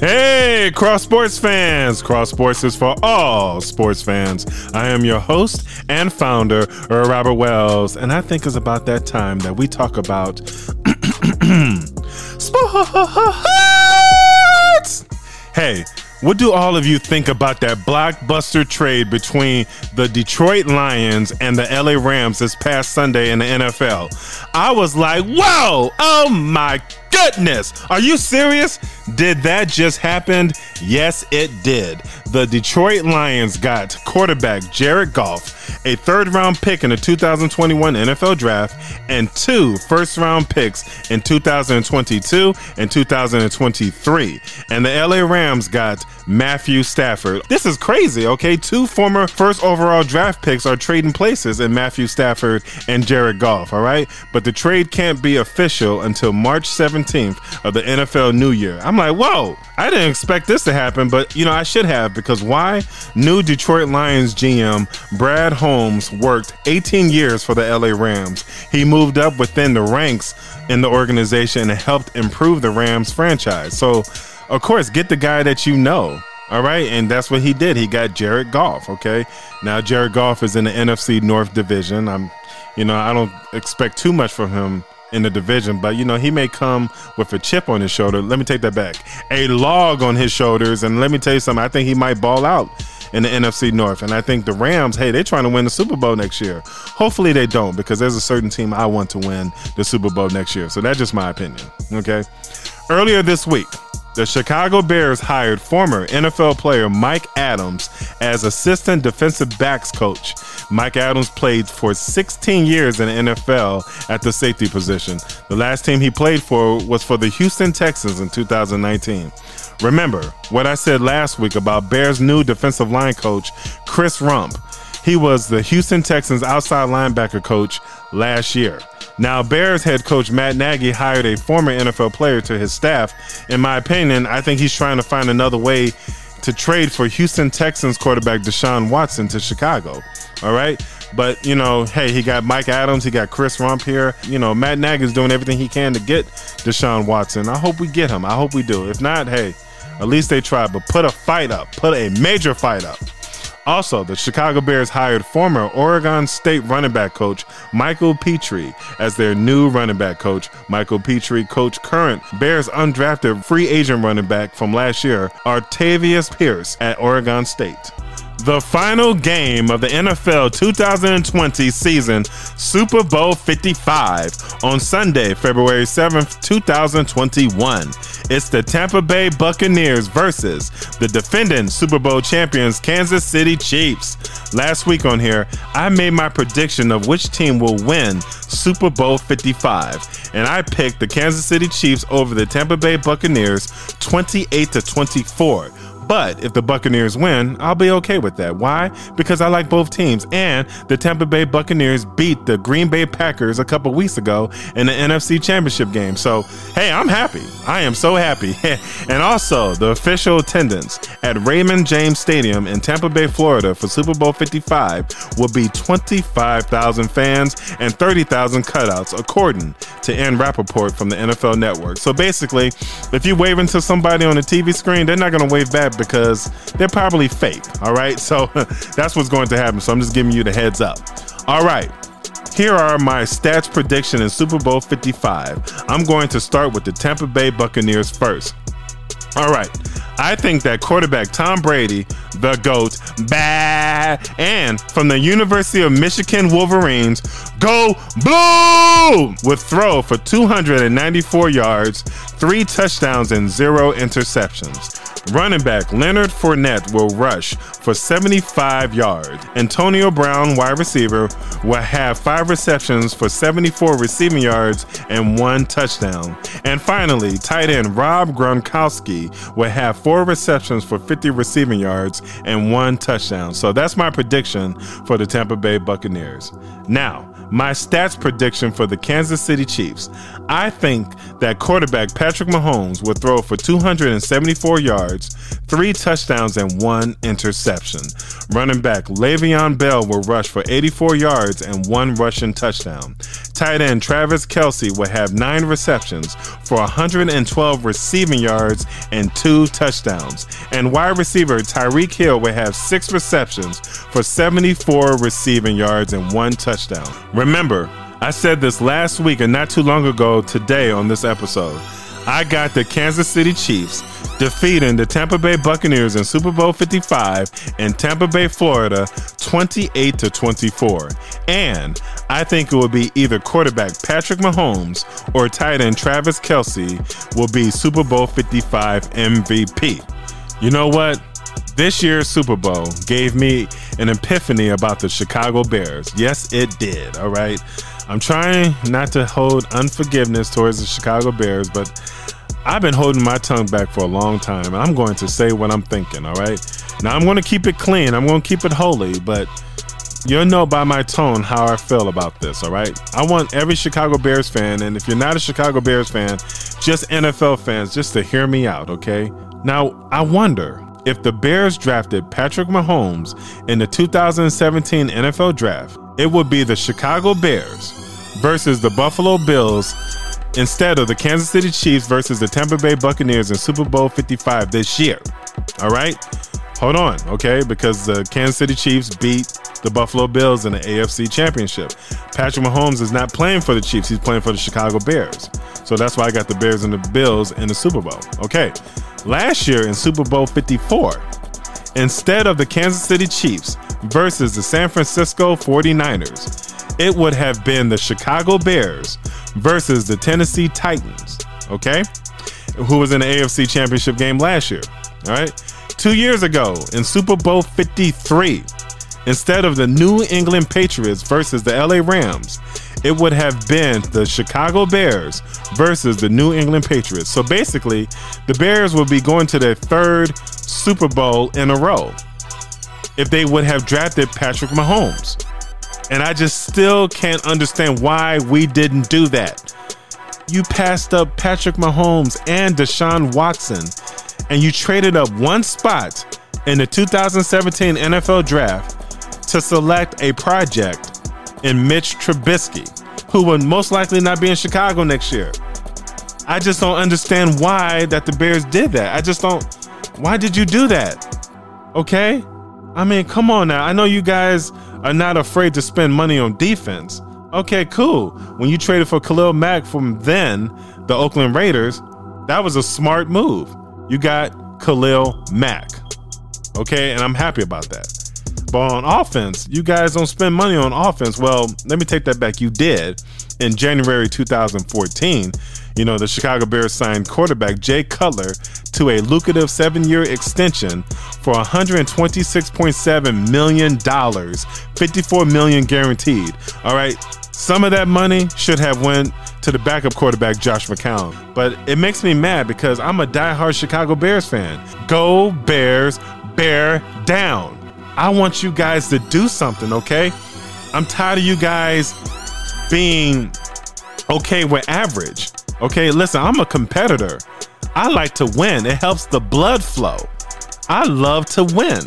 Hey, Cross Sports fans! Cross Sports is for all sports fans. I am your host and founder, Robert Wells, and I think it's about that time that we talk about sports. Hey, what do all of you think about that blockbuster trade between the Detroit Lions and the LA Rams this past Sunday in the NFL? I was like, whoa, oh my goodness. Are you serious? Did that just happen? Yes, it did. The Detroit Lions got quarterback Jared Goff, a third round pick in the 2021 NFL draft, and two first round picks in 2022 and 2023. And the LA Rams got Matthew Stafford. This is crazy, okay? Two former first overall draft picks are trading places in Matthew Stafford and Jared Goff, all right? But the trade can't be official until March 17th of the NFL New Year. I'm like, whoa, I didn't expect this to happen, but you know, I should have because why? New Detroit Lions GM Brad Holmes worked 18 years for the LA Rams. He moved up within the ranks in the organization and helped improve the Rams franchise. So, of course, get the guy that you know. All right, and that's what he did. He got Jared Goff. Okay, now Jared Goff is in the NFC North Division. I'm, you know, I don't expect too much from him in the division, but you know, he may come with a chip on his shoulder. Let me take that back. A log on his shoulders. And let me tell you something, I think he might ball out in the NFC North. And I think the Rams, hey, they're trying to win the Super Bowl next year. Hopefully they don't, because there's a certain team I want to win the Super Bowl next year. So that's just my opinion. Okay. Earlier this week, the Chicago Bears hired former NFL player Mike Adams as assistant defensive backs coach. Mike Adams played for 16 years in the NFL at the safety position. The last team he played for was for the Houston Texans in 2019. Remember what I said last week about Bears' new defensive line coach, Chris Rumph. He was the Houston Texans outside linebacker coach last year. Now, Bears head coach Matt Nagy hired a former NFL player to his staff. In my opinion, I think he's trying to find another way to trade for Houston Texans quarterback Deshaun Watson to Chicago. All right. But, you know, hey, he got Mike Adams, he got Chris Rumph here. You know, Matt Nagy is doing everything he can to get Deshaun Watson. I hope we get him. I hope we do. If not, hey, at least they tried. But put a fight up, put a major fight up. Also, the Chicago Bears hired former Oregon State running back coach Michael Pitre as their new running back coach. Michael Pitre coached current Bears undrafted free agent running back from last year, Artavis Pierce, at Oregon State. The final game of the NFL 2020 season, Super Bowl 55, on Sunday, February 7th, 2021. It's the Tampa Bay Buccaneers versus the defending Super Bowl champions, Kansas City Chiefs. Last week on here, I made my prediction of which team will win Super Bowl 55, and I picked the Kansas City Chiefs over the Tampa Bay Buccaneers 28 to 24. But if the Buccaneers win, I'll be okay with that. Why? Because I like both teams. And the Tampa Bay Buccaneers beat the Green Bay Packers a couple weeks ago in the NFC Championship game. So, hey, I'm happy. I am so happy. and also, the official attendance at Raymond James Stadium in Tampa Bay, Florida for Super Bowl 55 will be 25,000 fans and 30,000 cutouts, according to Ian Rapoport from the NFL Network. So basically, if you wave into somebody on the TV screen, they're not going to wave back because they're probably fake. All right. So that's what's going to happen. So I'm just giving you the heads up. All right. Here are my stats prediction in Super Bowl 55. I'm going to start with the Tampa Bay Buccaneers first. All right. I think that quarterback Tom Brady, the GOAT, bad, and from the University of Michigan Wolverines, go blue, would throw for 294 yards, three touchdowns, and zero interceptions. Running back Leonard Fournette will rush for 75 yards. Antonio Brown, wide receiver, will have five receptions for 74 receiving yards and one touchdown. And finally, tight end Rob Gronkowski will have four receptions for 50 receiving yards and one touchdown. So that's my prediction for the Tampa Bay Buccaneers. Now, my stats prediction for the Kansas City Chiefs. I think that quarterback Patrick Mahomes will throw for 274 yards, three touchdowns, and one interception. Running back Le'Veon Bell will rush for 84 yards and one rushing touchdown. Tight end Travis Kelce will have nine receptions for 112 receiving yards and two touchdowns. And wide receiver Tyreek Hill will have six receptions for 74 receiving yards and one touchdown. Remember, I said this last week and not too long ago today on this episode. I got the Kansas City Chiefs defeating the Tampa Bay Buccaneers in Super Bowl 55 in Tampa Bay, Florida, 28 to 24. And I think it will be either quarterback Patrick Mahomes or tight end Travis Kelce will be Super Bowl 55 MVP. You know what? This year's Super Bowl gave me an epiphany about the Chicago Bears. Yes, it did. All right. I'm trying not to hold unforgiveness towards the Chicago Bears, but I've been holding my tongue back for a long time, and I'm going to say what I'm thinking, all right? Now, I'm going to keep it clean, I'm going to keep it holy, but you'll know by my tone how I feel about this, all right? I want every Chicago Bears fan, and if you're not a Chicago Bears fan, just NFL fans, just to hear me out, okay? Now, I wonder if the Bears drafted Patrick Mahomes in the 2017 NFL draft, it would be the Chicago Bears versus the Buffalo Bills instead of the Kansas City Chiefs versus the Tampa Bay Buccaneers in Super Bowl 55 this year. All right? Hold on, okay? Because the Kansas City Chiefs beat the Buffalo Bills in the AFC Championship. Patrick Mahomes is not playing for the Chiefs, he's playing for the Chicago Bears. So that's why I got the Bears and the Bills in the Super Bowl. Okay. Last year in Super Bowl 54, instead of the Kansas City Chiefs versus the San Francisco 49ers, it would have been the Chicago Bears versus the Tennessee Titans, okay? Who was in the AFC Championship game last year, all right? Two years ago in Super Bowl 53, instead of the New England Patriots versus the LA Rams, it would have been the Chicago Bears versus the New England Patriots. So basically, the Bears would be going to their third Super Bowl in a row if they would have drafted Patrick Mahomes. And I just still can't understand why we didn't do that. You passed up Patrick Mahomes and Deshaun Watson, and you traded up one spot in the 2017 NFL draft to select a project in Mitch Trubisky, who will most likely not be in Chicago next year. I just don't understand why that the Bears did that. I just don't. Why did you do that? Okay? I mean, come on now. I know you guys are not afraid to spend money on defense. Okay, cool. When you traded for Khalil Mack from then, the Oakland Raiders, that was a smart move. You got Khalil Mack. Okay, and I'm happy about that. But on offense, you guys don't spend money on offense. Well, let me take that back. You did in January 2014. You know, the Chicago Bears signed quarterback Jay Cutler to a lucrative seven year extension for $126.7 million, 54 million guaranteed. All right. Some of that money should have went to the backup quarterback Josh McCown. But it makes me mad because I'm a diehard Chicago Bears fan. Go Bears, bear down. I want you guys to do something, okay? I'm tired of you guys being okay with average. Okay, listen, I'm a competitor. I like to win. It helps the blood flow. I love to win.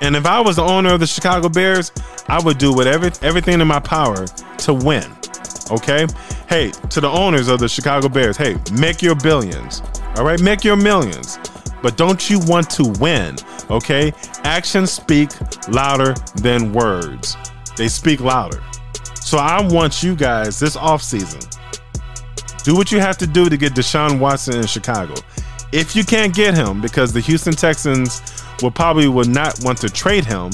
And if I was the owner of the Chicago Bears, I would do whatever everything in my power to win. Okay? Hey, to the owners of the Chicago Bears, hey, make your billions. All right, make your millions. But don't you want to win? Okay? Actions speak louder than words. They speak louder. So I want you guys this offseason. Do what you have to do to get Deshaun Watson in Chicago. If you can't get him because the Houston Texans will probably will not want to trade him,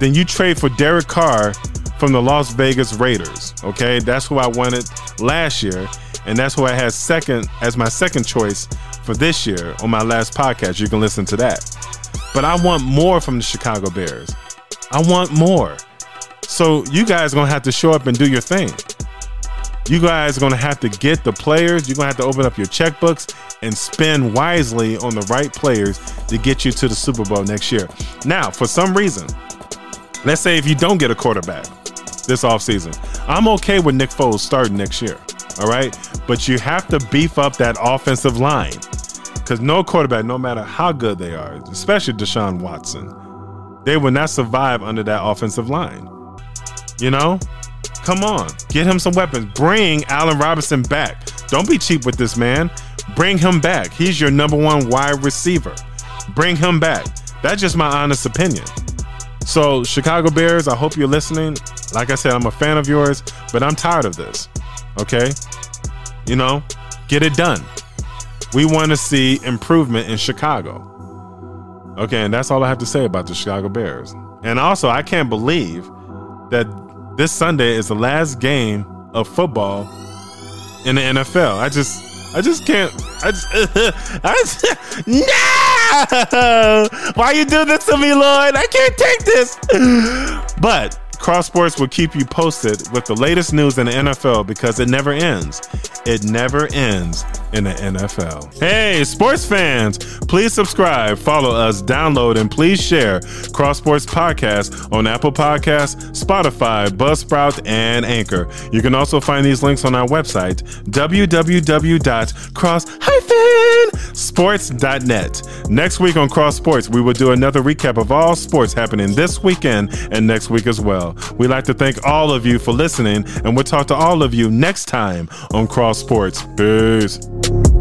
then you trade for Derek Carr from the Las Vegas Raiders. Okay, that's who I wanted last year, and that's who I had second as my second choice for this year on my last podcast. You can listen to that. But I want more from the Chicago Bears. I want more. So you guys are gonna have to show up and do your thing. You guys are gonna have to get the players. You're gonna have to open up your checkbooks and spend wisely on the right players to get you to the Super Bowl next year. Now, for some reason, let's say if you don't get a quarterback, this offseason. I'm okay with Nick Foles starting next year. All right. But you have to beef up that offensive line. Because no quarterback, no matter how good they are, especially Deshaun Watson, they will not survive under that offensive line. You know? Come on. Get him some weapons. Bring Allen Robinson back. Don't be cheap with this man. Bring him back. He's your number one wide receiver. Bring him back. That's just my honest opinion. So, Chicago Bears, I hope you're listening. Like I said, I'm a fan of yours, but I'm tired of this. Okay? You know, get it done. We want to see improvement in Chicago. Okay, and that's all I have to say about the Chicago Bears. And also, I can't believe that this Sunday is the last game of football in the NFL. I just, I just can't. I just, I just no. Why you do this to me, Lord? I can't take this. But Cross Sports will keep you posted with the latest news in the NFL because it never ends. It never ends in the NFL. Hey, sports fans, please subscribe, follow us, download, and please share Cross Sports Podcast on Apple Podcasts, Spotify, Buzzsprout, and Anchor. You can also find these links on our website, www.cross-sports.net. Next week on Cross Sports, we will do another recap of all sports happening this weekend and next week as well. We'd like to thank all of you for listening, and we'll talk to all of you next time on Cross Sports. Peace.